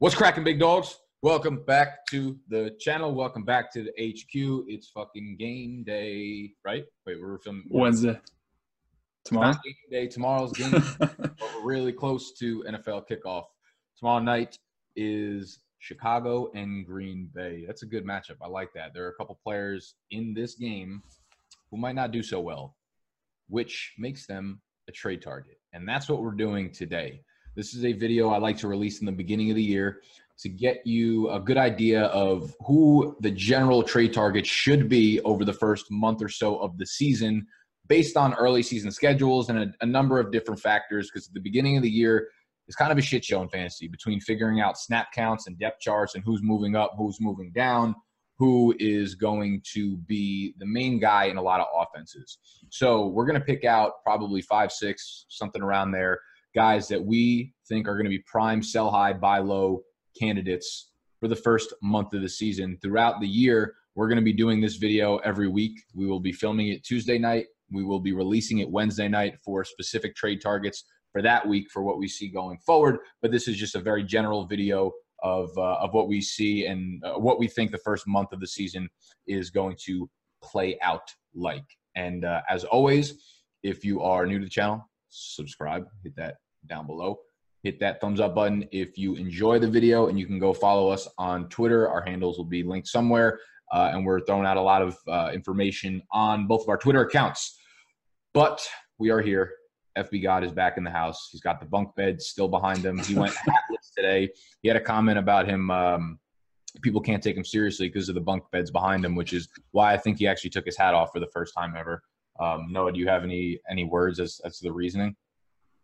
What's cracking, big dogs? Welcome back to the channel. Welcome back to the HQ. It's fucking game day, right? Wait, we're filming Wednesday. Tomorrow? Game day. Tomorrow's game, but we're really close to NFL kickoff. Tomorrow night is Chicago and Green Bay. That's a good matchup. I like that. There are a couple players in this game who might not do so well, which makes them a trade target. And that's what we're doing today. This is a video I like to release in the beginning of the year to get you a good idea of who the general trade target should be over the first month or so of the season based on early season schedules and a, a number of different factors because at the beginning of the year is kind of a shit show in fantasy between figuring out snap counts and depth charts and who's moving up, who's moving down, who is going to be the main guy in a lot of offenses. So we're going to pick out probably five, six, something around there guys that we think are going to be prime sell high, buy low candidates for the first month of the season. Throughout the year, we're going to be doing this video every week. We will be filming it Tuesday night. We will be releasing it Wednesday night for specific trade targets for that week for what we see going forward. But this is just a very general video of, uh, of what we see and uh, what we think the first month of the season is going to play out like. And uh, as always, if you are new to the channel, subscribe, hit that down below. Hit that thumbs up button if you enjoy the video, and you can go follow us on Twitter. Our handles will be linked somewhere, uh, and we're throwing out a lot of uh, information on both of our Twitter accounts. But we are here. FB God is back in the house. He's got the bunk bed still behind him. He went hatless today. He had a comment about him. Um, people can't take him seriously because of the bunk beds behind him, which is why I think he actually took his hat off for the first time ever. Um, Noah, do you have any any words as, as to the reasoning?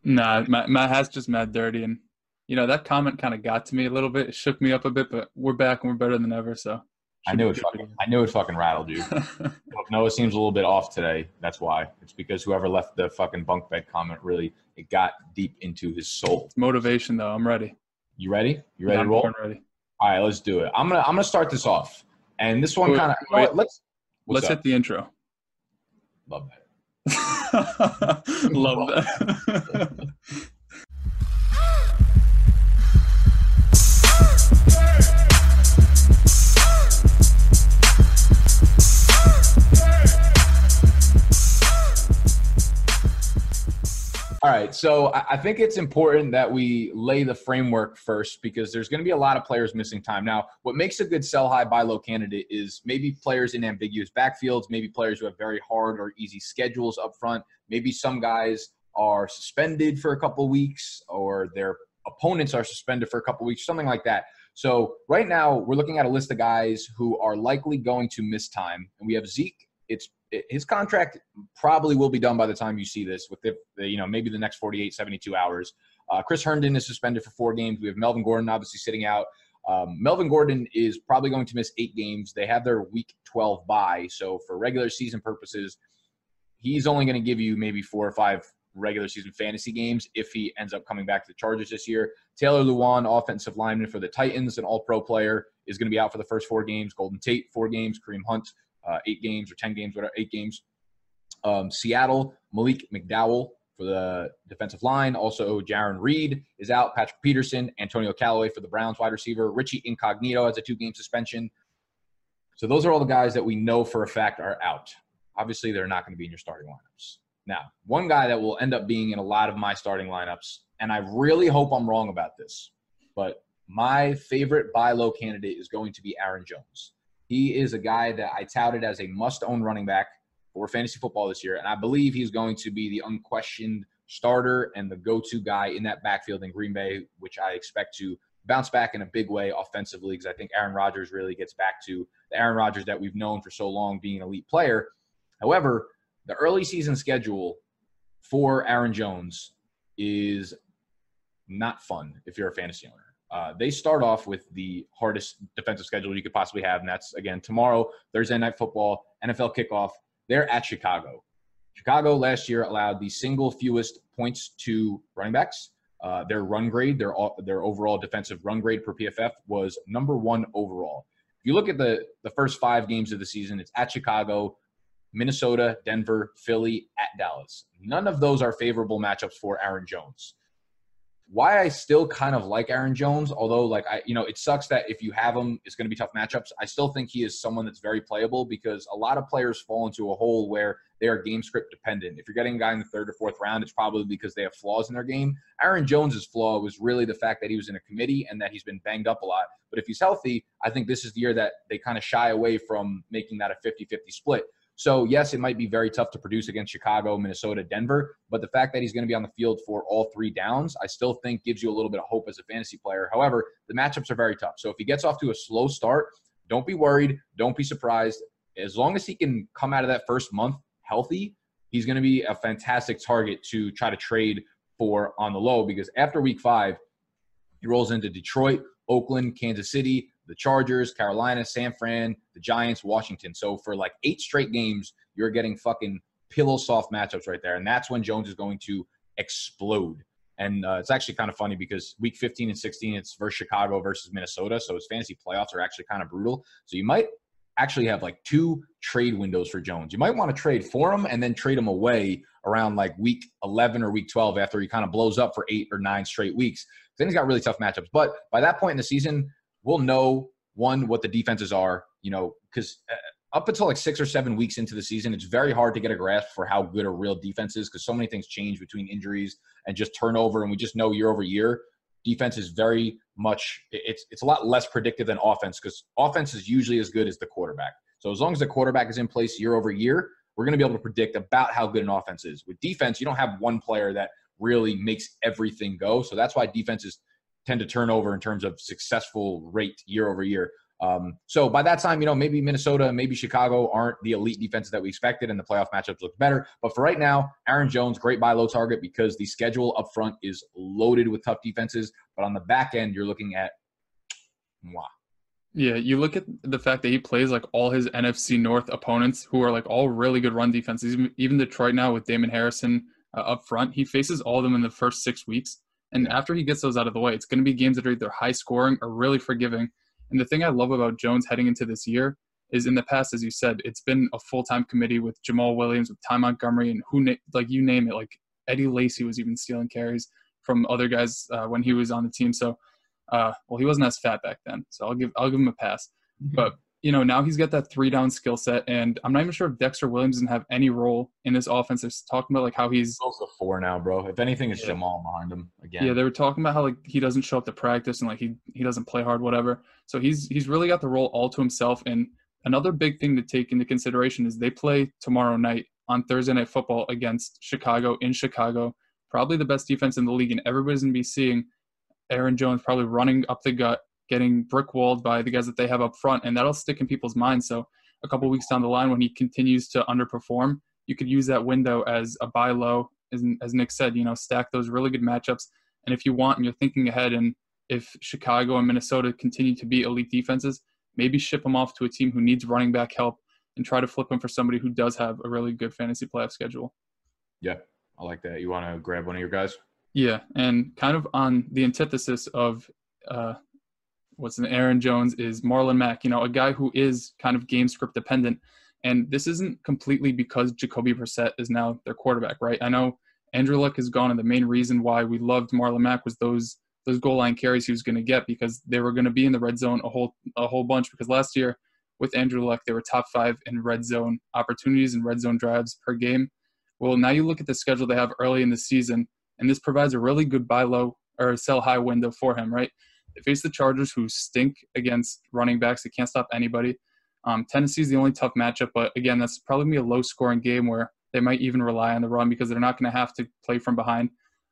Nah, my, my hat's just mad dirty. And, you know, that comment kind of got to me a little bit. It shook me up a bit, but we're back and we're better than ever. So I knew it fucking, I knew it fucking rattled you. Noah seems a little bit off today. That's why. It's because whoever left the fucking bunk bed comment really, it got deep into his soul. It's motivation, though. I'm ready. You ready? You ready yeah, to roll? ready. All right, let's do it. I'm gonna I'm gonna start this off, and this one kind of let's let's up? hit the intro. Love that. Love that. so I think it's important that we lay the framework first because there's going to be a lot of players missing time. Now, what makes a good sell high, buy low candidate is maybe players in ambiguous backfields, maybe players who have very hard or easy schedules up front. Maybe some guys are suspended for a couple weeks or their opponents are suspended for a couple weeks, something like that. So right now, we're looking at a list of guys who are likely going to miss time, and we have Zeke. It's his contract probably will be done by the time you see this with the, you know maybe the next 48 72 hours. Uh, chris herndon is suspended for four games. We have melvin gordon obviously sitting out. Um, melvin gordon is probably going to miss eight games. They have their week 12 bye so for regular season purposes he's only going to give you maybe four or five regular season fantasy games if he ends up coming back to the chargers this year. Taylor lewan offensive lineman for the titans an all pro player is going to be out for the first four games. Golden tate four games. Kareem hunt uh, eight games or 10 games, whatever, eight games. Um, Seattle, Malik McDowell for the defensive line. Also, Jarran Reed is out. Patrick Peterson, Antonio Callaway for the Browns wide receiver. Richie Incognito has a two game suspension. So, those are all the guys that we know for a fact are out. Obviously, they're not going to be in your starting lineups. Now, one guy that will end up being in a lot of my starting lineups, and I really hope I'm wrong about this, but my favorite buy low candidate is going to be Aaron Jones. He is a guy that I touted as a must own running back for fantasy football this year. And I believe he's going to be the unquestioned starter and the go to guy in that backfield in Green Bay, which I expect to bounce back in a big way offensively because I think Aaron Rodgers really gets back to the Aaron Rodgers that we've known for so long being an elite player. However, the early season schedule for Aaron Jones is not fun if you're a fantasy owner. Uh, they start off with the hardest defensive schedule you could possibly have, and that's again tomorrow, Thursday night football, NFL kickoff. They're at Chicago. Chicago last year allowed the single fewest points to running backs. Uh, their run grade, their their overall defensive run grade per PFF was number one overall. If you look at the the first five games of the season, it's at Chicago, Minnesota, Denver, Philly, at Dallas. None of those are favorable matchups for Aaron Jones. Why I still kind of like Aaron Jones, although like I, you know, it sucks that if you have him, it's going to be tough matchups. I still think he is someone that's very playable because a lot of players fall into a hole where they are game script dependent. If you're getting a guy in the third or fourth round, it's probably because they have flaws in their game. Aaron Jones's flaw was really the fact that he was in a committee and that he's been banged up a lot. But if he's healthy, I think this is the year that they kind of shy away from making that a 50-50 split. So, yes, it might be very tough to produce against Chicago, Minnesota, Denver, but the fact that he's going to be on the field for all three downs, I still think gives you a little bit of hope as a fantasy player. However, the matchups are very tough. So, if he gets off to a slow start, don't be worried. Don't be surprised. As long as he can come out of that first month healthy, he's going to be a fantastic target to try to trade for on the low because after week five, he rolls into Detroit, Oakland, Kansas City, the Chargers, Carolina, San Fran, the Giants, Washington. So for like eight straight games, you're getting fucking pillow soft matchups right there. And that's when Jones is going to explode. And uh, it's actually kind of funny because week 15 and 16, it's versus Chicago versus Minnesota. So his fantasy playoffs are actually kind of brutal. So you might actually have like two trade windows for Jones. You might want to trade for him and then trade him away around like week 11 or week 12 after he kind of blows up for eight or nine straight weeks. Then he's got really tough matchups. But by that point in the season, we'll know one what the defenses are. You know, because uh, up until like six or seven weeks into the season, it's very hard to get a grasp for how good a real defense is because so many things change between injuries and just turnover, and we just know year over year defense is very much it's it's a lot less predictive than offense because offense is usually as good as the quarterback. So as long as the quarterback is in place year over year, we're going to be able to predict about how good an offense is. With defense, you don't have one player that really makes everything go. So that's why defenses tend to turn over in terms of successful rate year over year. Um, so by that time, you know, maybe Minnesota, maybe Chicago aren't the elite defenses that we expected, and the playoff matchups look better. But for right now, Aaron Jones, great buy low target because the schedule up front is loaded with tough defenses. But on the back end, you're looking at moi. Yeah, you look at the fact that he plays like all his NFC North opponents, who are like all really good run defenses. Even Detroit now with Damon Harrison uh, up front, he faces all of them in the first six weeks. And after he gets those out of the way, it's going to be games that are either high scoring or really forgiving. And the thing I love about Jones heading into this year is in the past, as you said, it's been a full time committee with Jamaal Williams, with Ty Montgomery, and who like you name it. Like Eddie Lacy was even stealing carries from other guys uh, when he was on the team. So, uh, well, he wasn't as fat back then, so I'll give I'll give him a pass. Mm-hmm. But you know, now he's got that three down skill set, and I'm not even sure if Dexter Williams doesn't have any role in this offense. They're talking about like how he's also four now, bro. If anything, it's yeah. Jamaal behind him again. Yeah, they were talking about how like he doesn't show up to practice and like he he doesn't play hard, whatever. So he's he's really got the role all to himself. And another big thing to take into consideration is they play tomorrow night on Thursday Night Football against Chicago in Chicago. Probably the best defense in the league, and everybody's gonna be seeing Aaron Jones probably running up the gut getting brick walled by the guys that they have up front, and that'll stick in people's minds. So a couple weeks down the line, when he continues to underperform, you could use that window as a buy low. As, as Nick said, you know, stack those really good matchups. And if you want, and you're thinking ahead, and if Chicago and Minnesota continue to be elite defenses, maybe ship them off to a team who needs running back help and try to flip them for somebody who does have a really good fantasy playoff schedule. Yeah, I like that. You want to grab one of your guys? Yeah, and kind of on the antithesis of uh, what's an Aaron Jones is Marlon Mack, you know, a guy who is kind of game script dependent. And this isn't completely because Jacoby Brissett is now their quarterback, right? I know Andrew Luck is gone, and the main reason why we loved Marlon Mack was those those goal line carries he was going to get because they were going to be in the red zone a whole a whole bunch. Because last year with Andrew Luck, they were top five in red zone opportunities and red zone drives per game. Well, now you look at the schedule they have early in the season, and this provides a really good buy low or sell high window for him, right? They face the Chargers, who stink against running backs. They can't stop anybody. Um, Tennessee is the only tough matchup, but again, that's probably be a low scoring game where they might even rely on the run because they're not going to have to play from behind.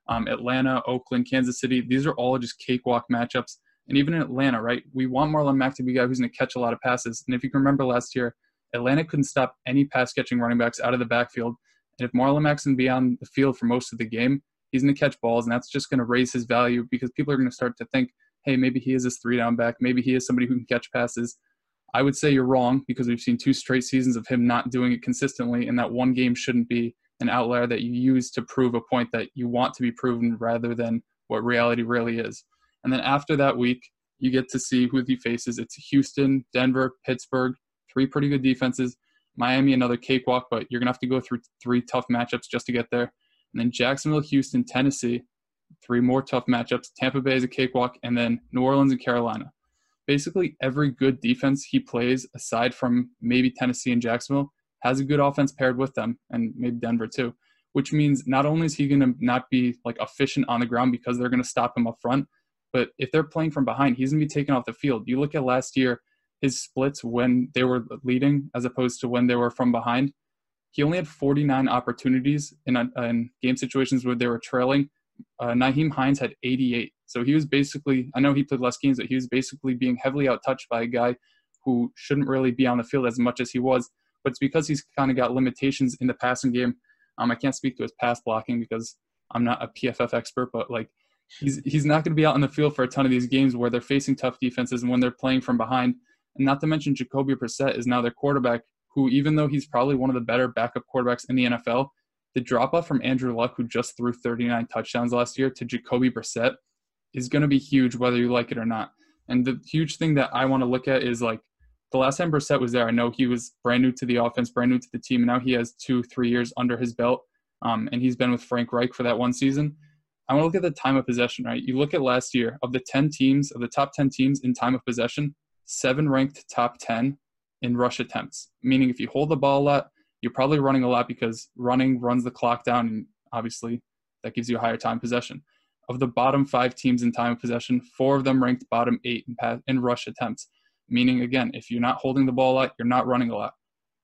Um, Atlanta, Oakland, Kansas City, these are all just cakewalk matchups. And even in Atlanta, right, we want Marlon Mack to be a guy who's going to catch a lot of passes. And if you can remember last year, Atlanta couldn't stop any pass catching running backs out of the backfield. And if Marlon Mack's going to be on the field for most of the game, he's going to catch balls, and that's just going to raise his value because people are going to start to think hey, maybe he is this three down back. Maybe he is somebody who can catch passes. I would say you're wrong because we've seen two straight seasons of him not doing it consistently, and that one game shouldn't be an outlier that you use to prove a point that you want to be proven rather than what reality really is. And then after that week, you get to see who he faces. It's Houston, Denver, Pittsburgh, three pretty good defenses. Miami, another cakewalk, but you're going to have to go through three tough matchups just to get there. And then Jacksonville, Houston, Tennessee, three more tough matchups. Tampa Bay is a cakewalk, and then New Orleans and Carolina. Basically, every good defense he plays, aside from maybe Tennessee and Jacksonville, has a good offense paired with them, and maybe Denver too. Which means not only is he going to not be like efficient on the ground because they're going to stop him up front, but if they're playing from behind, he's going to be taken off the field. You look at last year, his splits when they were leading as opposed to when they were from behind. He only had 49 opportunities in, uh, in game situations where they were trailing. Uh, Nyheim Hines had 88. So he was basically, I know he played less games, but he was basically being heavily outtouched by a guy who shouldn't really be on the field as much as he was. But it's because he's kind of got limitations in the passing game. Um, I can't speak to his pass blocking because I'm not a PFF expert, but like he's he's not going to be out in the field for a ton of these games where they're facing tough defenses and when they're playing from behind. And not to mention Jacoby Brissett is now their quarterback, who even though he's probably one of the better backup quarterbacks in the NFL, the drop off from Andrew Luck, who just threw 39 touchdowns last year, to Jacoby Brissett is going to be huge, whether you like it or not. And the huge thing that I want to look at is like the last time Brissett was there, I know he was brand new to the offense, brand new to the team, and now he has two, three years under his belt. Um, and he's been with Frank Reich for that one season. I want to look at the time of possession, right? You look at last year of the 10 teams, of the top 10 teams in time of possession, seven ranked top 10 in rush attempts. Meaning, if you hold the ball a lot, you're probably running a lot because running runs the clock down, and obviously that gives you a higher time possession. Of the bottom five teams in time possession, four of them ranked bottom eight in, pass, in rush attempts. Meaning, again, if you're not holding the ball a lot, you're not running a lot.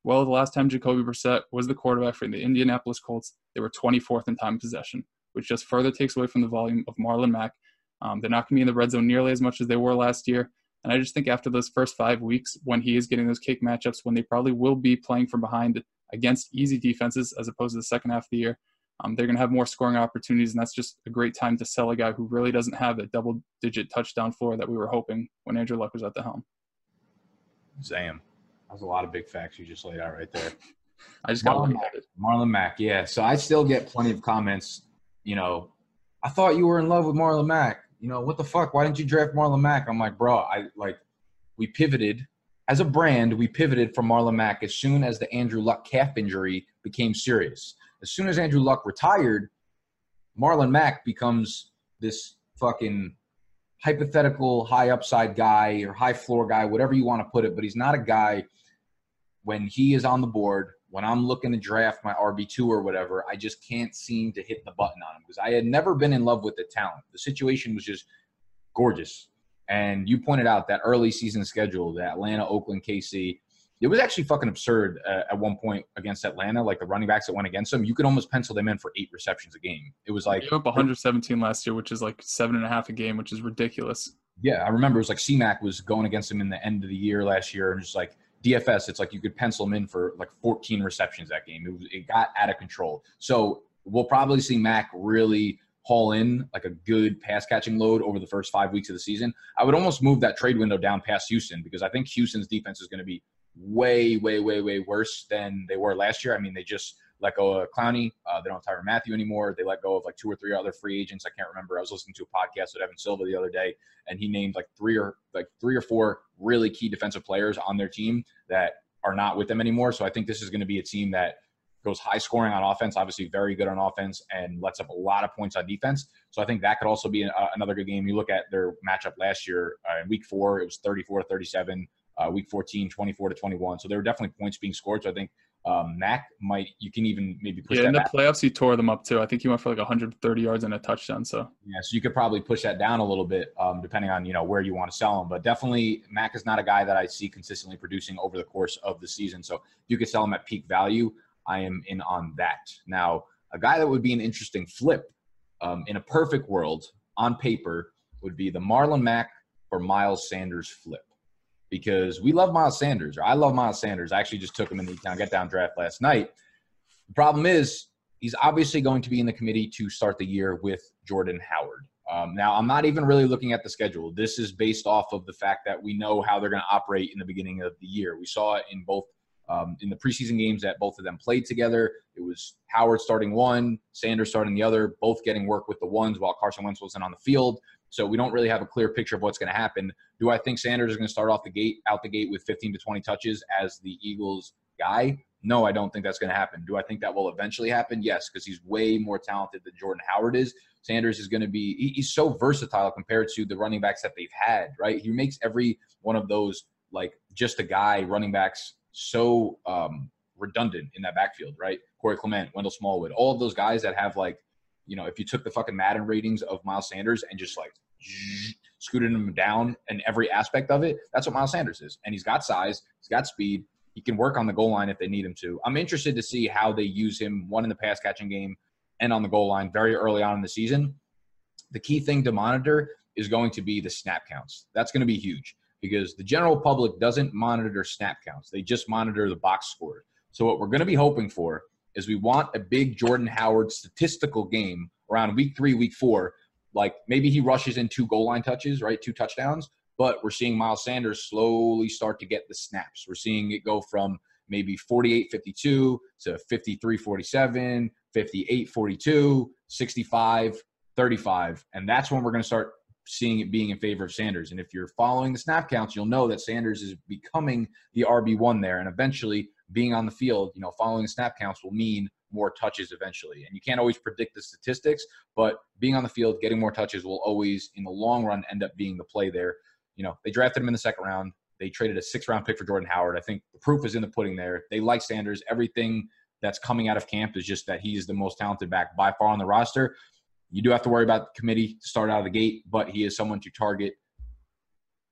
Well, the last time Jacoby Brissett was the quarterback for the Indianapolis Colts, they were 24th in time possession, which just further takes away from the volume of Marlon Mack. Um, they're not going to be in the red zone nearly as much as they were last year. And I just think after those first five weeks, when he is getting those cake matchups, when they probably will be playing from behind against easy defenses as opposed to the second half of the year, um, they're going to have more scoring opportunities. And that's just a great time to sell a guy who really doesn't have that double digit touchdown floor that we were hoping when Andrew Luck was at the helm. Sam, that was a lot of big facts you just laid out right there. I just got Marlon Mack, Marlon Mack, yeah. So I still get plenty of comments. You know, I thought you were in love with Marlon Mack you know, what the fuck? Why didn't you draft Marlon Mack? I'm like, bro, I like, we pivoted as a brand. We pivoted from Marlon Mack as soon as the Andrew Luck calf injury became serious. As soon as Andrew Luck retired, Marlon Mack becomes this fucking hypothetical high upside guy or high floor guy, whatever you want to put it. But he's not a guy when he is on the board when I'm looking to draft my RB2 or whatever, I just can't seem to hit the button on him because I had never been in love with the talent. The situation was just gorgeous. And you pointed out that early season schedule, the Atlanta, Oakland, KC, it was actually fucking absurd uh, at one point against Atlanta. Like the running backs that went against them, you could almost pencil them in for eight receptions a game. It was like up 117 last year, which is like seven and a half a game, which is ridiculous. Yeah, I remember it was like CMAC was going against him in the end of the year last year, and just like DFS, it's like you could pencil him in for like 14 receptions that game. It, was, it got out of control. So we'll probably see Mack really haul in like a good pass catching load over the first five weeks of the season. I would almost move that trade window down past Houston because I think Houston's defense is going to be way, way, way, way worse than they were last year. I mean, they just let go of Clowney. Uh, they don't have Tyrann Mathieu anymore. They let go of like two or three other free agents. I can't remember. I was listening to a podcast with Evan Silva the other day, and he named like three or like three or four really key defensive players on their team that are not with them anymore. So I think this is going to be a team that goes high scoring on offense, obviously very good on offense, and lets up a lot of points on defense. So I think that could also be a, another good game. You look at their matchup last year uh, in week four, it was 34 to 37. Uh, week 14, 24 to 21. So there were definitely points being scored. So I think um, Mack might you can even maybe push yeah in the back. playoffs he tore them up too. I think he went for like 130 yards and a touchdown. So yeah, so you could probably push that down a little bit um, depending on you know where you want to sell him. But definitely Mack is not a guy that I see consistently producing over the course of the season. So you could sell him at peak value, I am in on that. Now a guy that would be an interesting flip um, in a perfect world on paper would be the Marlon Mack or Miles Sanders flip because we love Miles Sanders, or I love Miles Sanders. I actually just took him in the town get down draft last night. The problem is he's obviously going to be in the committee to start the year with Jordan Howard. Um, now, I'm not even really looking at the schedule. This is based off of the fact that we know how they're going to operate in the beginning of the year. We saw it in both um, in the preseason games that both of them played together. It was Howard starting one, Sanders starting the other, both getting work with the ones while Carson Wentz wasn't on the field. So we don't really have a clear picture of what's going to happen. Do I think Sanders is going to start off the gate out the gate with 15 to 20 touches as the Eagles guy? No, I don't think that's going to happen. Do I think that will eventually happen? Yes, because he's way more talented than Jordan Howard is. Sanders is going to be, he's so versatile compared to the running backs that they've had, right? He makes every one of those, like, just a guy running backs so um, redundant in that backfield, right? Corey Clement, Wendell Smallwood, all of those guys that have, like, you know, if you took the fucking Madden ratings of Miles Sanders and just like scooted him down in every aspect of it, that's what Miles Sanders is. And he's got size, he's got speed, he can work on the goal line if they need him to. I'm interested to see how they use him, one in the pass catching game and on the goal line very early on in the season. The key thing to monitor is going to be the snap counts. That's going to be huge because the general public doesn't monitor snap counts, they just monitor the box score. So, what we're going to be hoping for is we want a big Jordan Howard statistical game around week three, week four. Like maybe he rushes in two goal line touches, right? Two touchdowns but we're seeing Miles Sanders slowly start to get the snaps. We're seeing it go from maybe 48 52 to 53 47, 58 42, 65 35. And that's when we're going to start seeing it being in favor of Sanders. And if you're following the snap counts, you'll know that Sanders is becoming the RB1 there. And eventually, being on the field, you know, following the snap counts will mean more touches eventually. And you can't always predict the statistics, but being on the field, getting more touches will always, in the long run, end up being the play there you know, they drafted him in the second round. They traded a six round pick for Jordan Howard. I think the proof is in the pudding there. They like Sanders. Everything that's coming out of camp is just that he's the most talented back by far on the roster. You do have to worry about the committee to start out of the gate, but he is someone to target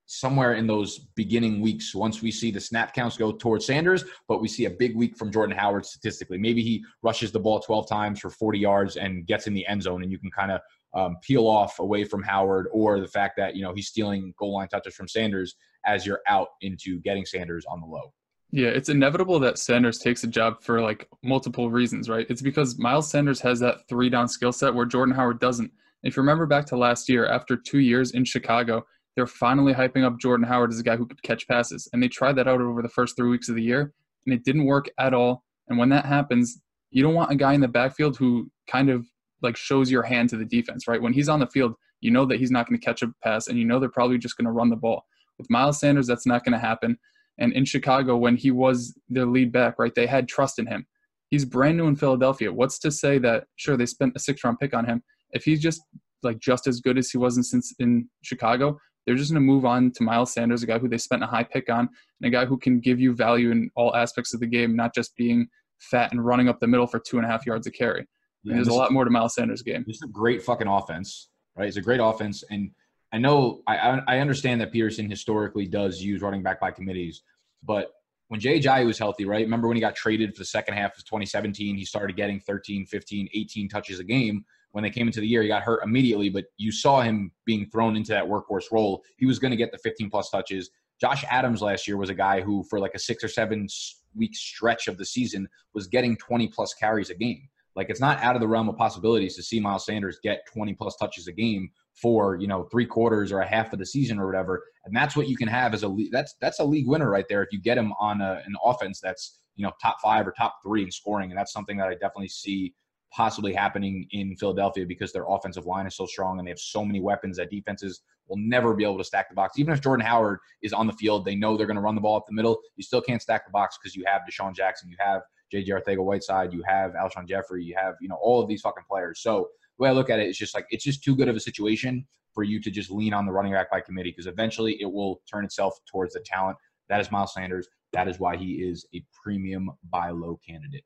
somewhere in those beginning weeks once we see the snap counts go towards Sanders, but we see a big week from Jordan Howard statistically. Maybe he rushes the ball 12 times for 40 yards and gets in the end zone, and you can kind of um, peel off away from Howard or the fact that, you know, he's stealing goal line touches from Sanders as you're out into getting Sanders on the low. Yeah, it's inevitable that Sanders takes a job for like multiple reasons, right? It's because Miles Sanders has that three down skill set where Jordan Howard doesn't. If you remember back to last year, after two years in Chicago, they're finally hyping up Jordan Howard as a guy who could catch passes. And they tried that out over the first three weeks of the year, and it didn't work at all. And when that happens, you don't want a guy in the backfield who kind of like shows your hand to the defense, right? When he's on the field, you know that he's not going to catch a pass and you know they're probably just going to run the ball. With Miles Sanders, that's not going to happen. And in Chicago, when he was their lead back, right, they had trust in him. He's brand new in Philadelphia. What's to say that, sure, they spent a six round pick on him. If he's just like just as good as he was in, since in Chicago, they're just going to move on to Miles Sanders, a guy who they spent a high pick on, and a guy who can give you value in all aspects of the game, not just being fat and running up the middle for two and a half yards of carry. Yeah, there's a lot more to Miles Sanders' game. It's a great fucking offense, right? It's a great offense, and I know I I understand that Pederson historically does use running back by committees, but when Jay Ajayi was healthy, right? Remember when he got traded for the second half of 2017, he started getting 13, 15, 18 touches a game. When they came into the year, he got hurt immediately, but you saw him being thrown into that workhorse role. He was going to get the 15 plus touches. Josh Adams last year was a guy who, for like a six or seven week stretch of the season, was getting 20 plus carries a game. Like it's not out of the realm of possibilities to see Miles Sanders get 20 plus touches a game for you know three quarters or a half of the season or whatever, and that's what you can have as a that's that's a league winner right there if you get him on a, an offense that's you know top five or top three in scoring, and that's something that I definitely see possibly happening in Philadelphia because their offensive line is so strong and they have so many weapons that defenses will never be able to stack the box. Even if Jordan Howard is on the field, they know they're going to run the ball up the middle. You still can't stack the box because you have DeSean Jackson, you have JJ Arcega-Whiteside, you have Alshon Jeffery, you have, you know, all of these fucking players. So the way I look at it, is just like it's just too good of a situation for you to just lean on the running back by committee because eventually it will turn itself towards the talent. That is Miles Sanders. That is why he is a premium buy low candidate.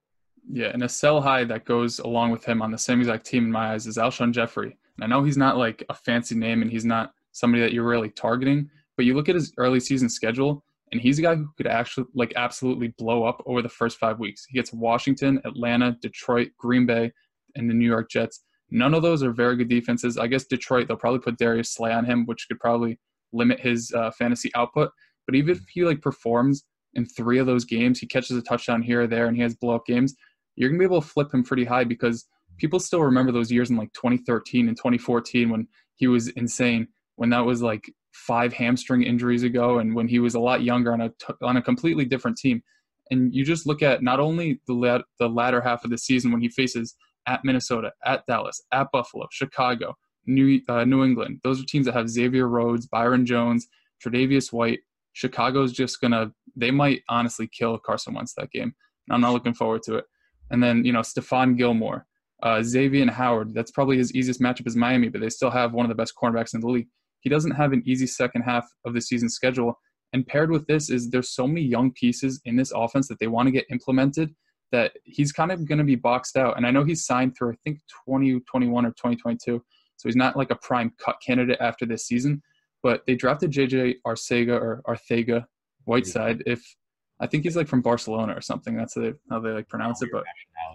Yeah, and a sell high that goes along with him on the same exact team in my eyes is Alshon Jeffery. And I know he's not like a fancy name and he's not somebody that you're really targeting, but you look at his early season schedule and he's a guy who could actually like absolutely blow up over the first five weeks. He gets Washington, Atlanta, Detroit, Green Bay, and the New York Jets. None of those are very good defenses. I guess Detroit they'll probably put Darius Slay on him, which could probably limit his uh, fantasy output. But even if he like performs in three of those games, he catches a touchdown here or there, and he has blow up games. You're gonna be able to flip him pretty high because people still remember those years in like 2013 and 2014 when he was insane. When that was like five hamstring injuries ago and when he was a lot younger on a on a completely different team. And you just look at not only the lat- the latter half of the season when he faces at Minnesota, at Dallas, at Buffalo, Chicago, New uh, New England. Those are teams that have Xavier Rhodes, Byron Jones, Tre'Davious White. Chicago's just gonna they might honestly kill Carson Wentz that game. I'm not looking forward to it. And then, you know, Stephon Gilmore, uh, Xavier Howard. That's probably his easiest matchup is Miami, but they still have one of the best cornerbacks in the league. He doesn't have an easy second half of the season schedule. And paired with this is there's so many young pieces in this offense that they want to get implemented that he's kind of going to be boxed out. And I know he's signed through I think 2021 or 2022, so he's not like a prime cut candidate after this season. But they drafted JJ Arcega or Arthega Whiteside. If I think he's like from Barcelona or something. That's how they, how they like pronounce it. But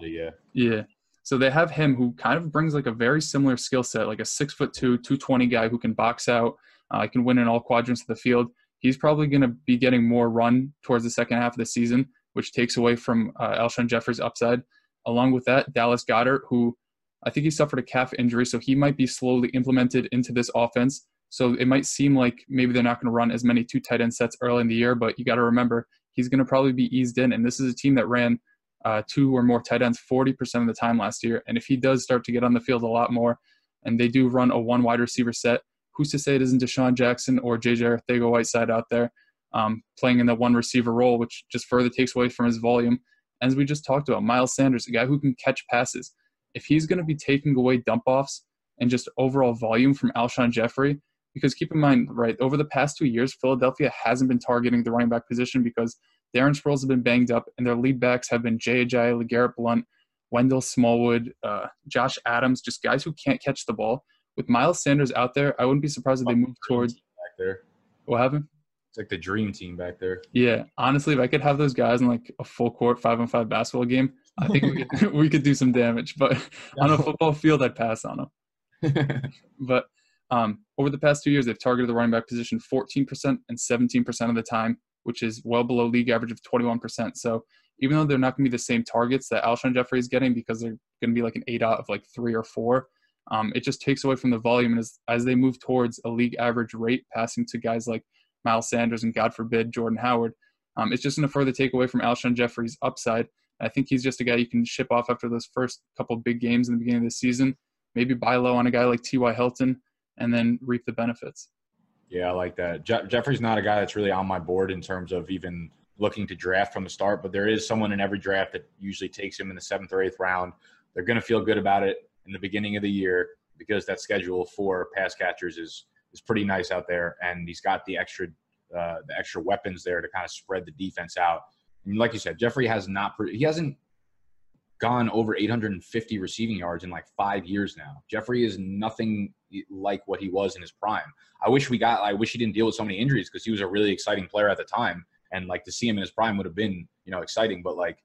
yeah, yeah. So they have him who kind of brings like a very similar skill set, like a six foot two, 220 guy who can box out, uh, can win in all quadrants of the field. He's probably going to be getting more run towards the second half of the season, which takes away from uh, Alshon Jeffery's upside. Along with that, Dallas Goedert, who I think he suffered a calf injury, so he might be slowly implemented into this offense. So it might seem like maybe they're not going to run as many two tight end sets early in the year, but you got to remember he's going to probably be eased in. And this is a team that ran uh, two or more tight ends 40% of the time last year. And if he does start to get on the field a lot more, and they do run a one wide receiver set, who's to say it isn't DeSean Jackson or JJ Arcega Whiteside out there um, playing in the one receiver role, which just further takes away from his volume. As we just talked about, Miles Sanders, a guy who can catch passes. If he's going to be taking away dump offs and just overall volume from Alshon Jeffery, because keep in mind, right, over the past two years, Philadelphia hasn't been targeting the running back position because Darren Sproles has been banged up, and their lead backs have been Jay Ajayi, LeGarrette Blunt, Wendell Smallwood, uh, Josh Adams, just guys who can't catch the ball. With Miles Sanders out there, I wouldn't be surprised if they move towards. Back there. What happened? Like the dream team back there. Yeah, honestly, if I could have those guys in like a full court five on five basketball game, I think we could, we could do some damage. But on a football field, I'd pass on them. but um, over the past two years, they've targeted the running back position 14% and 17% of the time, which is well below league average of 21%. So even though they're not going to be the same targets that Alshon Jeffery is getting because they're going to be like an eight out of like three or four, um, it just takes away from the volume. And as, as they move towards a league average rate, passing to guys like Miles Sanders and God forbid Jordan Howard, um, it's just going to further take away from Alshon Jeffery's upside. I think he's just a guy you can ship off after those first couple big games in the beginning of the season. Maybe buy low on a guy like T.Y. Hilton and then reap the benefits. Yeah, I like that. Je- Jeffery's not a guy that's really on my board in terms of even looking to draft from the start, but there is someone in every draft that usually takes him in the seventh or eighth round. They're going to feel good about it in the beginning of the year because that schedule for pass catchers is is pretty nice out there, and he's got the extra uh, the extra weapons there to kind of spread the defense out. And like you said, Jeffery has not he hasn't gone over 850 receiving yards in like five years now. Jeffery is nothing like what he was in his prime. I wish we got. I wish he didn't deal with so many injuries because he was a really exciting player at the time, and like to see him in his prime would have been you know exciting. But like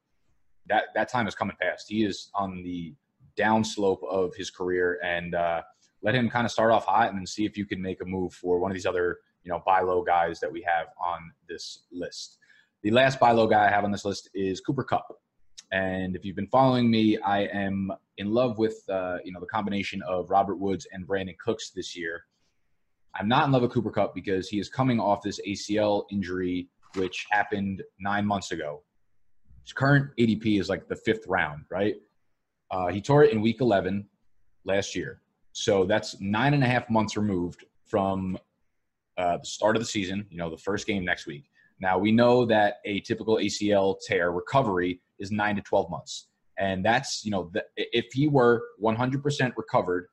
that that time is coming past. He is on the downslope of his career, and uh, let him kind of start off hot, and then see if you can make a move for one of these other you know buy low guys that we have on this list. The last buy low guy I have on this list is Cooper Kupp. And if you've been following me, I am in love with uh, you know the combination of Robert Woods and Brandin Cooks this year. I'm not in love with Cooper Kupp because he is coming off this ACL injury, which happened nine months ago. His current ADP is like the fifth round, right? Uh, he tore it in week 11 last year. So that's nine and a half months removed from uh, the start of the season, you know, the first game next week. Now, we know that a typical ACL tear recovery is nine to 12 months. And that's, you know, the, if he were 100% recovered,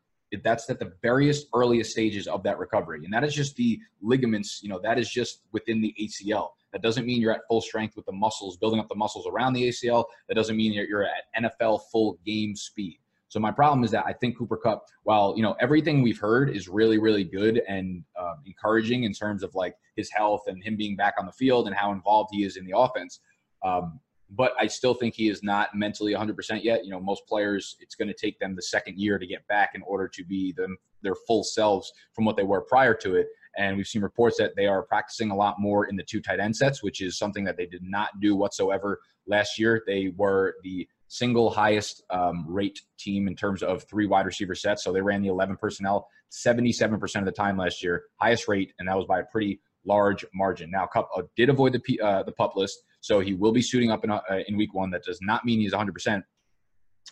that's at the various earliest stages of that recovery. And that is just the ligaments, you know, that is just within the ACL. That doesn't mean you're at full strength with the muscles, building up the muscles around the ACL. That doesn't mean you're, you're at NFL full game speed. So my problem is that I think Cooper Kupp, while you know everything we've heard is really, really good and uh, encouraging in terms of like his health and him being back on the field and how involved he is in the offense. Um, but I still think he is not mentally 100% yet. You know, most players, it's going to take them the second year to get back in order to be them their full selves from what they were prior to it. And we've seen reports that they are practicing a lot more in the two tight end sets, which is something that they did not do whatsoever last year. They were the single highest um, rate team in terms of three wide receiver sets. So they ran the 11 personnel 77% of the time last year, highest rate, and that was by a pretty large margin. Now, Kupp uh, did avoid the uh, the pup list, so he will be suiting up in, uh, in week one. That does not mean he's 100%.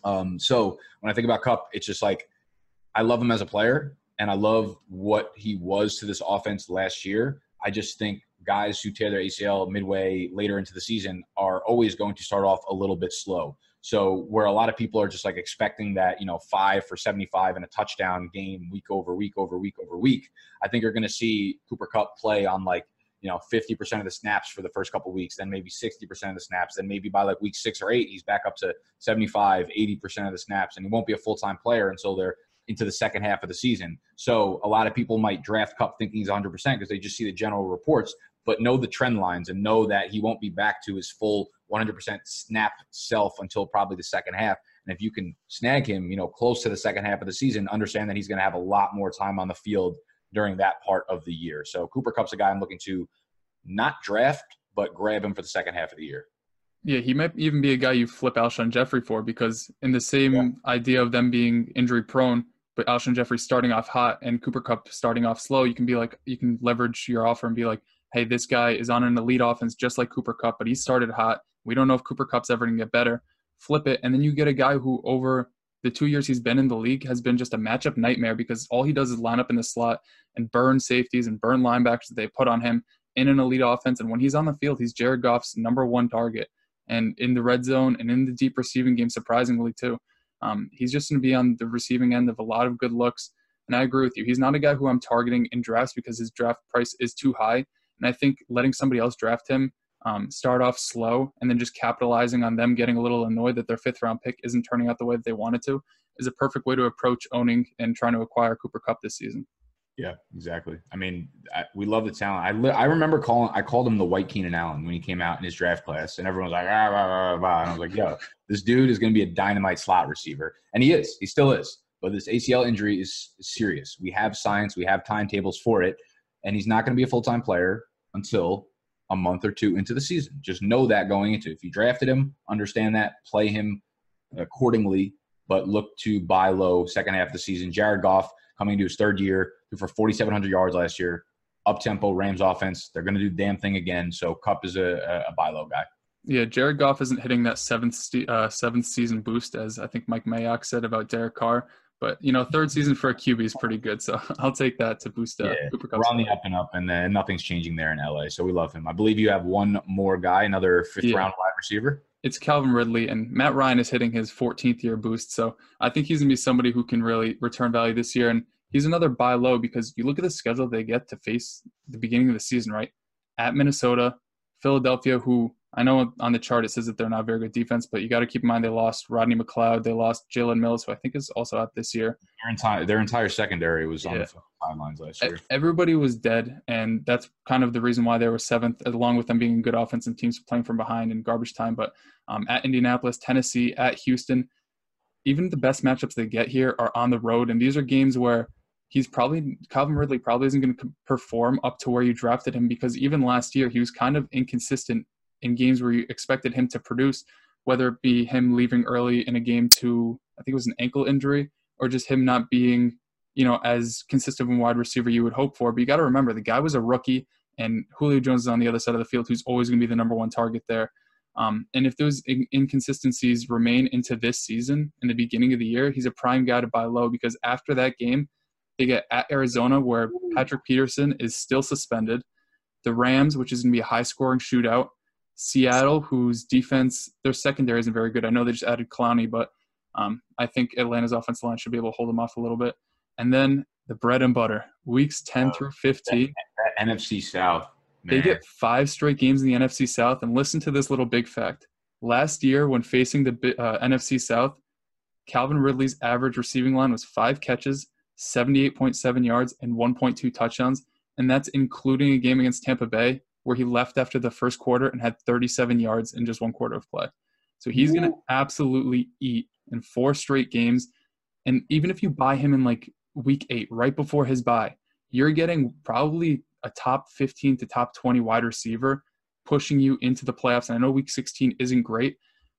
Um, so when I think about Kupp, it's just like I love him as a player, and I love what he was to this offense last year. I just think guys who tear their ACL midway later into the season are always going to start off a little bit slow. So where a lot of people are just like expecting that, you know, five for 75 and a touchdown game week over week over week over week, I think you're going to see Cooper Kupp play on like, you know, 50% of the snaps for the first couple weeks, then maybe 60% of the snaps, then maybe by like week six or eight, he's back up to 75, 80% of the snaps, and he won't be a full time player until they're into the second half of the season. So a lot of people might draft Kupp thinking he's 100% because they just see the general reports, but know the trend lines and know that he won't be back to his full 100% snap self until probably the second half. And if you can snag him, you know, close to the second half of the season, understand that he's going to have a lot more time on the field during that part of the year. So Cooper Kupp's a guy I'm looking to not draft, but grab him for the second half of the year. Yeah, he might even be a guy you flip Alshon Jeffery for because in the same yeah. idea of them being injury prone, but Alshon Jeffery starting off hot and Cooper Kupp starting off slow, you can be like you can leverage your offer and be like, hey, this guy is on an elite offense just like Cooper Kupp, but he started hot. We don't know if Cooper Kupp's ever gonna get better. Flip it, and then you get a guy who over the two years he's been in the league has been just a matchup nightmare because all he does is line up in the slot and burn safeties and burn linebackers that they put on him in an elite offense. And when he's on the field, he's Jared Goff's number one target. And in the red zone and in the deep receiving game, surprisingly too. Um, he's just going to be on the receiving end of a lot of good looks. And I agree with you. He's not a guy who I'm targeting in drafts because his draft price is too high. And I think letting somebody else draft him, um, start off slow, and then just capitalizing on them getting a little annoyed that their fifth round pick isn't turning out the way that they wanted to is a perfect way to approach owning and trying to acquire Cooper Kupp this season. Yeah, exactly. I mean, I, we love the talent. I li- I remember calling I called him the White Keenan Allen when he came out in his draft class, and everyone was like, ah, blah, blah, blah, and I was like, yo, this dude is going to be a dynamite slot receiver, and he is. He still is. But this ACL injury is, serious. We have science, we have timetables for it, and he's not going to be a full time player until a month or two into the season. Just know that going into. If you drafted him, understand that, play him accordingly, but look to buy low second half of the season. Jared Goff coming into his third year, threw for 4,700 yards last year. Up tempo Rams offense. They're going to do the damn thing again. So Kupp is a, a buy low guy. Yeah, Jared Goff isn't hitting that seventh uh, seventh season boost as I think Mike Mayock said about Derek Carr. But you know, third season for a QB is pretty good, so I'll take that to boost uh, yeah, Cooper. We're on the up and up, and then nothing's changing there in LA, so we love him. I believe you have one more guy, another fifth yeah. round wide receiver. It's Calvin Ridley, and Matt Ryan is hitting his 14th year boost, so I think he's gonna be somebody who can really return value this year. And he's another buy low because you look at the schedule they get to face the beginning of the season, right? At Minnesota, Philadelphia, who I know on the chart it says that they're not very good defense, but you got to keep in mind they lost Rodney McLeod, they lost Jalen Mills, who I think is also out this year. Their entire their entire secondary was yeah. on the timelines last year. Everybody was dead, and that's kind of the reason why they were seventh, along with them being good offense and teams playing from behind in garbage time. But um, at Indianapolis, Tennessee, at Houston, even the best matchups they get here are on the road, and these are games where he's probably Calvin Ridley probably isn't going to perform up to where you drafted him because even last year he was kind of inconsistent in games where you expected him to produce, whether it be him leaving early in a game to I think it was an ankle injury or just him not being you know as consistent of a wide receiver you would hope for. But you got to remember the guy was a rookie and Julio Jones is on the other side of the field who's always going to be the number one target there. Um, and if those in- inconsistencies remain into this season in the beginning of the year, he's a prime guy to buy low because after that game, they get at Arizona, where Patrick Peterson is still suspended. The Rams, which is going to be a high scoring shootout. Seattle, whose defense, their secondary isn't very good. I know they just added Clowney, but um, I think Atlanta's offensive line should be able to hold them off a little bit. And then the bread and butter, weeks 10 through 15. That, that NFC South. Man. They get five straight games in the NFC South. And listen to this little big fact. Last year, when facing the uh, NFC South, Calvin Ridley's average receiving line was five catches, 78.7 yards, and 1.2 touchdowns. And that's including a game against Tampa Bay where he left after the first quarter and had 37 yards in just one quarter of play. So he's going to absolutely eat in four straight games. And even if you buy him in like week eight, right before his bye, you're getting probably a top 15 to top 20 wide receiver pushing you into the playoffs. And I know week 16 isn't great,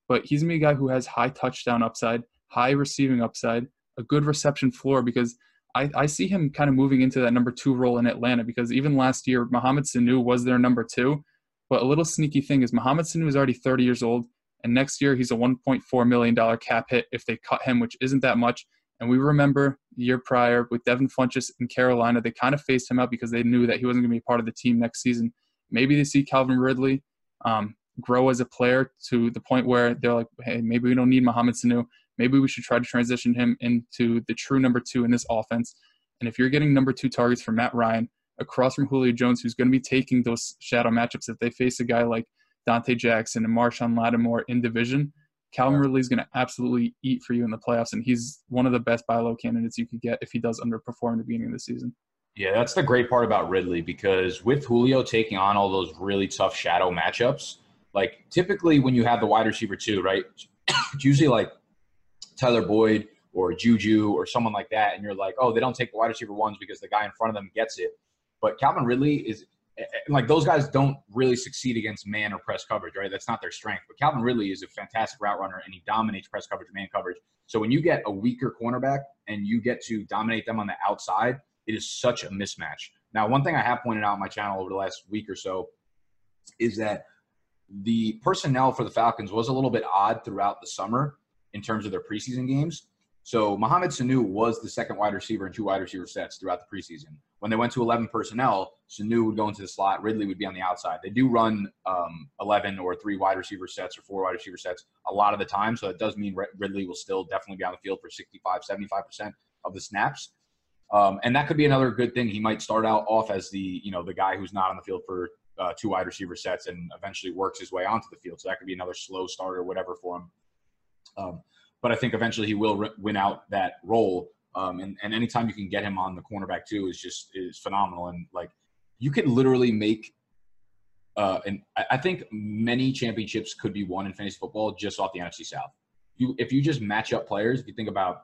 but he's going to be a guy who has high touchdown upside, high receiving upside, a good reception floor because I, I see him kind of moving into that number two role in Atlanta because even last year, Mohamed Sanu was their number two. But a little sneaky thing is Mohamed Sanu is already 30 years old, and next year he's a 1.4 million dollar cap hit if they cut him, which isn't that much. And we remember the year prior with Devin Funchess in Carolina, they kind of phased him out because they knew that he wasn't going to be part of the team next season. maybe they see Calvin Ridley um, grow as a player to the point where they're like, hey, maybe we don't need Mohamed Sanu. Maybe we should try to transition him into the true number two in this offense. And if you're getting number two targets for Matt Ryan across from Julio Jones, who's going to be taking those shadow matchups if they face a guy like Donte Jackson and Marshon Lattimore in division, Calvin Ridley is going to absolutely eat for you in the playoffs, and he's one of the best buy low candidates you could get if he does underperform at the beginning of the season. Yeah, that's the great part about Ridley because with Julio taking on all those really tough shadow matchups, like typically when you have the wide receiver too, right? It's usually like Tyler Boyd or Juju or someone like that, and you're like, oh, they don't take the wide receiver ones because the guy in front of them gets it. But Calvin Ridley is eh, eh, like those guys don't really succeed against man or press coverage, right? That's not their strength. But Calvin Ridley is a fantastic route runner and he dominates press coverage, man coverage. So when you get a weaker cornerback and you get to dominate them on the outside, it is such a mismatch. Now, one thing I have pointed out on my channel over the last week or so is that the personnel for the Falcons was a little bit odd throughout the summer in terms of their preseason games. So Mohamed Sanu was the second wide receiver in two wide receiver sets throughout the preseason. When they went to 11 personnel, Sanu would go into the slot, Ridley would be on the outside. They do run um, 11 or three wide receiver sets or four wide receiver sets a lot of the time. So it does mean Ridley will still definitely be on the field for 65, 75% of the snaps. Um, and that could be another good thing. He might start out off as the, you know, the guy who's not on the field for uh, two wide receiver sets and eventually works his way onto the field. So that could be another slow start or whatever for him. Um, but I think eventually he will re- win out that role. Um, and, and anytime you can get him on the cornerback too is just is phenomenal. And like you can literally make, uh, and I think many championships could be won in fantasy football just off the NFC South. You if you just match up players, if you think about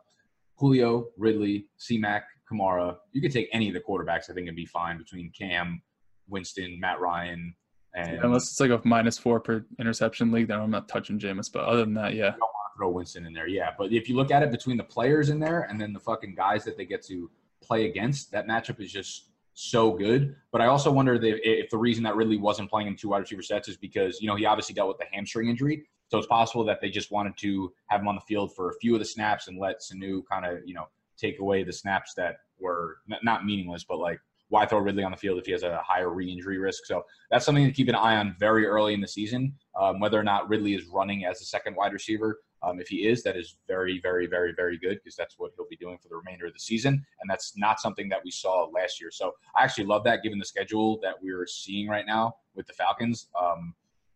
Julio, Ridley, C-Mac, Kamara, you could take any of the quarterbacks. I think and be fine between Cam, Winston, Matt Ryan, and unless it's like a minus four per interception league, then I'm not touching Jameis. But other than that, yeah throw Winston in there, yeah. But if you look at it between the players in there and then the fucking guys that they get to play against, that matchup is just so good. But I also wonder if, the reason that Ridley wasn't playing in two wide receiver sets is because you know he obviously dealt with the hamstring injury, so it's possible that they just wanted to have him on the field for a few of the snaps and let Sanu kind of you know take away the snaps that were not meaningless, but like why throw Ridley on the field if he has a higher re-injury risk? So that's something to keep an eye on very early in the season, um, whether or not Ridley is running as a second wide receiver. Um, if he is, that is very, very, very, very good because that's what he'll be doing for the remainder of the season. And that's not something that we saw last year. So I actually love that given the schedule that we're seeing right now with the Falcons um,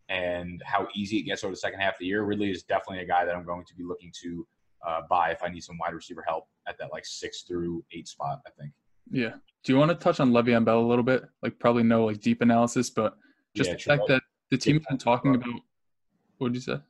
and how easy it gets over the second half of the year. Ridley is definitely a guy that I'm going to be looking to uh, buy if I need some wide receiver help at that like six through eight spot, I think. Yeah. Do you want to touch on Le'Veon Bell a little bit? Like probably no like deep analysis, but just yeah, the fact that the team's been talking about what did you say?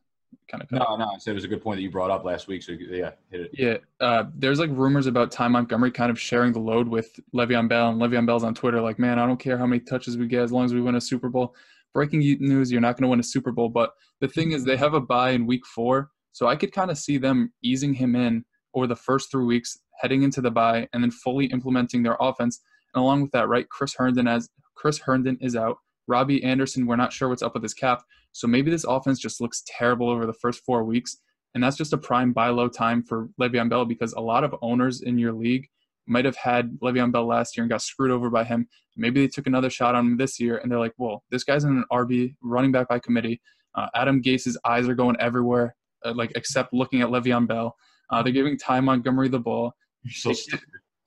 Kind of. No, no. I said it was a good point that you brought up last week. So yeah, hit it. Yeah, uh, there's like rumors about Ty Montgomery kind of sharing the load with Le'Veon Bell, and Le'Veon Bell's on Twitter like, "Man, I don't care how many touches we get as long as we win a Super Bowl." Breaking news: You're not going to win a Super Bowl, but the thing is, they have a bye in Week Four, so I could kind of see them easing him in over the first three weeks, heading into the bye, and then fully implementing their offense. And along with that, right, Chris Herndon as Chris Herndon is out. Robbie Anderson, we're not sure what's up with his cap. So maybe this offense just looks terrible over the first four weeks. And that's just a prime buy low time for Le'Veon Bell because a lot of owners in your league might have had Le'Veon Bell last year and got screwed over by him. Maybe they took another shot on him this year and they're like, well, this guy's in an RB running back by committee. Uh, Adam Gase's eyes are going everywhere, uh, like except looking at Le'Veon Bell. Uh, they're giving Ty Montgomery the ball. You're so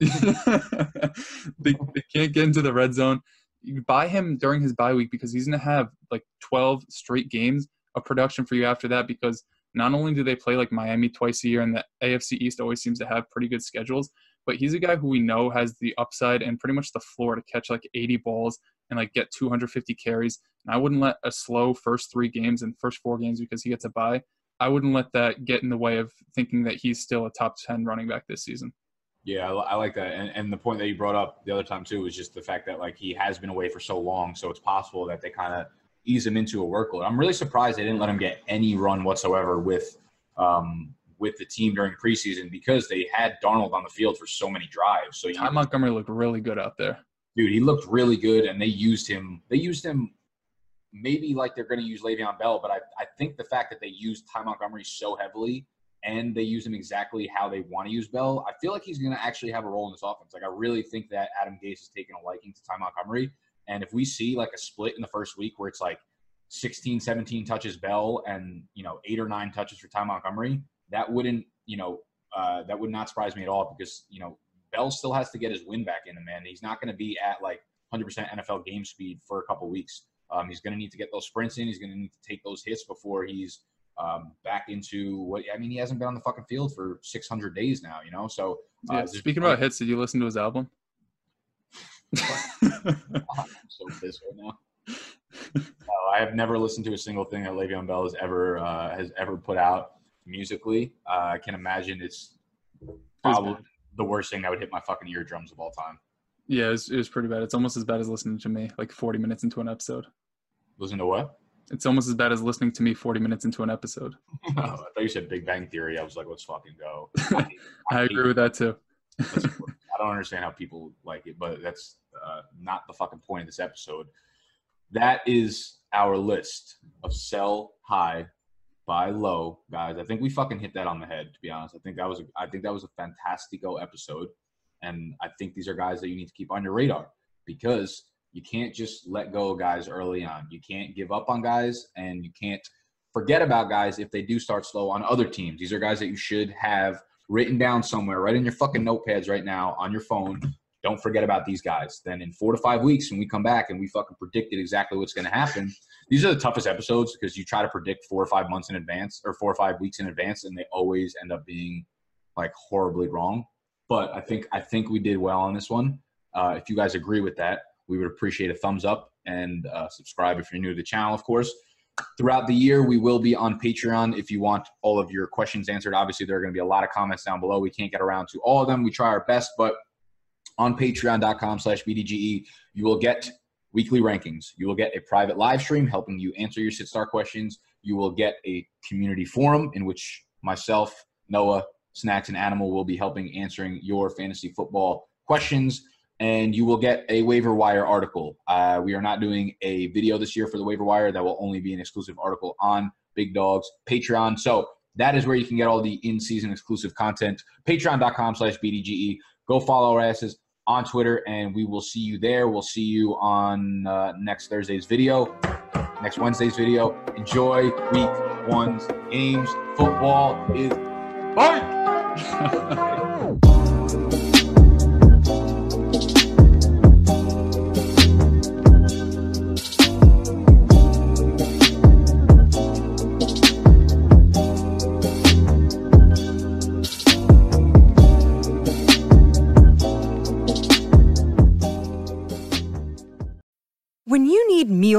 they, they can't get into the red zone you buy him during his bye week because he's going to have like 12 straight games of production for you after that because not only do they play like Miami twice a year and the AFC East always seems to have pretty good schedules, but he's a guy who we know has the upside and pretty much the floor to catch like 80 balls and like get 250 carries. And I wouldn't let a slow first three games and first four games because he gets a bye. I wouldn't let that get in the way of thinking that he's still a top 10 running back this season. Yeah, I, I like that, and, and the point that you brought up the other time too was just the fact that like he has been away for so long, so it's possible that they kind of ease him into a workload. I'm really surprised they didn't let him get any run whatsoever with um, with the team during preseason because they had Darnold on the field for so many drives. So Ty Montgomery looked really good out there. Dude, he looked really good, and they used him. They used him maybe like they're going to use Le'Veon Bell, but I, I think the fact that they used Ty Montgomery so heavily and they use him exactly how they want to use Bell, I feel like he's going to actually have a role in this offense. Like I really think that Adam Gase has taken a liking to Ty Montgomery, And if we see like a split in the first week where it's like 16, 17 touches Bell and, you know, eight or nine touches for Ty Montgomery, that wouldn't, you know, uh, that would not surprise me at all because, you know, Bell still has to get his win back in the man. He's not going to be at like 100% NFL game speed for a couple weeks. Um, he's going to need to get those sprints in. He's going to need to take those hits before he's um, back into what I mean. He hasn't been on the fucking field for 600 days now, you know. So uh, yeah, speaking about hits, did you listen to his album? I'm so pissed right now. I have never listened to a single thing that Le'Veon Bell has ever uh, has ever put out musically. Uh, I can imagine it's probably the worst thing that would hit my fucking eardrums of all time. Yeah, it was, it was pretty bad. It's almost as bad as listening to me, like 40 minutes into an episode. Listen to what? It's almost as bad as listening to me 40 minutes into an episode. oh, I thought you said Big Bang Theory. I was like, let's fucking go. I, I, I agree with that too. I don't understand how people like it, but that's uh, not the fucking point of this episode. That is our list of sell high, buy low, guys. I think we fucking hit that on the head. To be honest, I think that was a, I think that was a fantastico episode, and I think these are guys that you need to keep on your radar because you can't just let go guys early on. You can't give up on guys, and you can't forget about guys if they do start slow on other teams. These are guys that you should have written down somewhere, right in your fucking notepads right now on your phone. Don't forget about these guys. Then in four to five weeks, when we come back and we fucking predicted exactly what's going to happen, these are the toughest episodes because you try to predict four or five months in advance or four or five weeks in advance, and they always end up being like horribly wrong. But I think I think we did well on this one. Uh, if you guys agree with that, we would appreciate a thumbs up and uh, subscribe if you're new to the channel, of course. Throughout the year, we will be on Patreon if you want all of your questions answered. Obviously, there are going to be a lot of comments down below. We can't get around to all of them. We try our best, but on patreon.com slash BDGE, you will get weekly rankings. You will get a private live stream helping you answer your sit star questions. You will get a community forum in which myself, Noah, Snacks, and Animal will be helping answering your fantasy football questions and you will get a waiver wire article. Uh, we are not doing a video this year for the waiver wire. That will only be an exclusive article on Big Dogs Patreon. So that is where you can get all the in-season exclusive content. Patreon.com slash BDGE. Go follow our asses on Twitter, and we will see you there. We'll see you on uh, next Thursday's video, next Wednesday's video. Enjoy week one's games. Football is fun.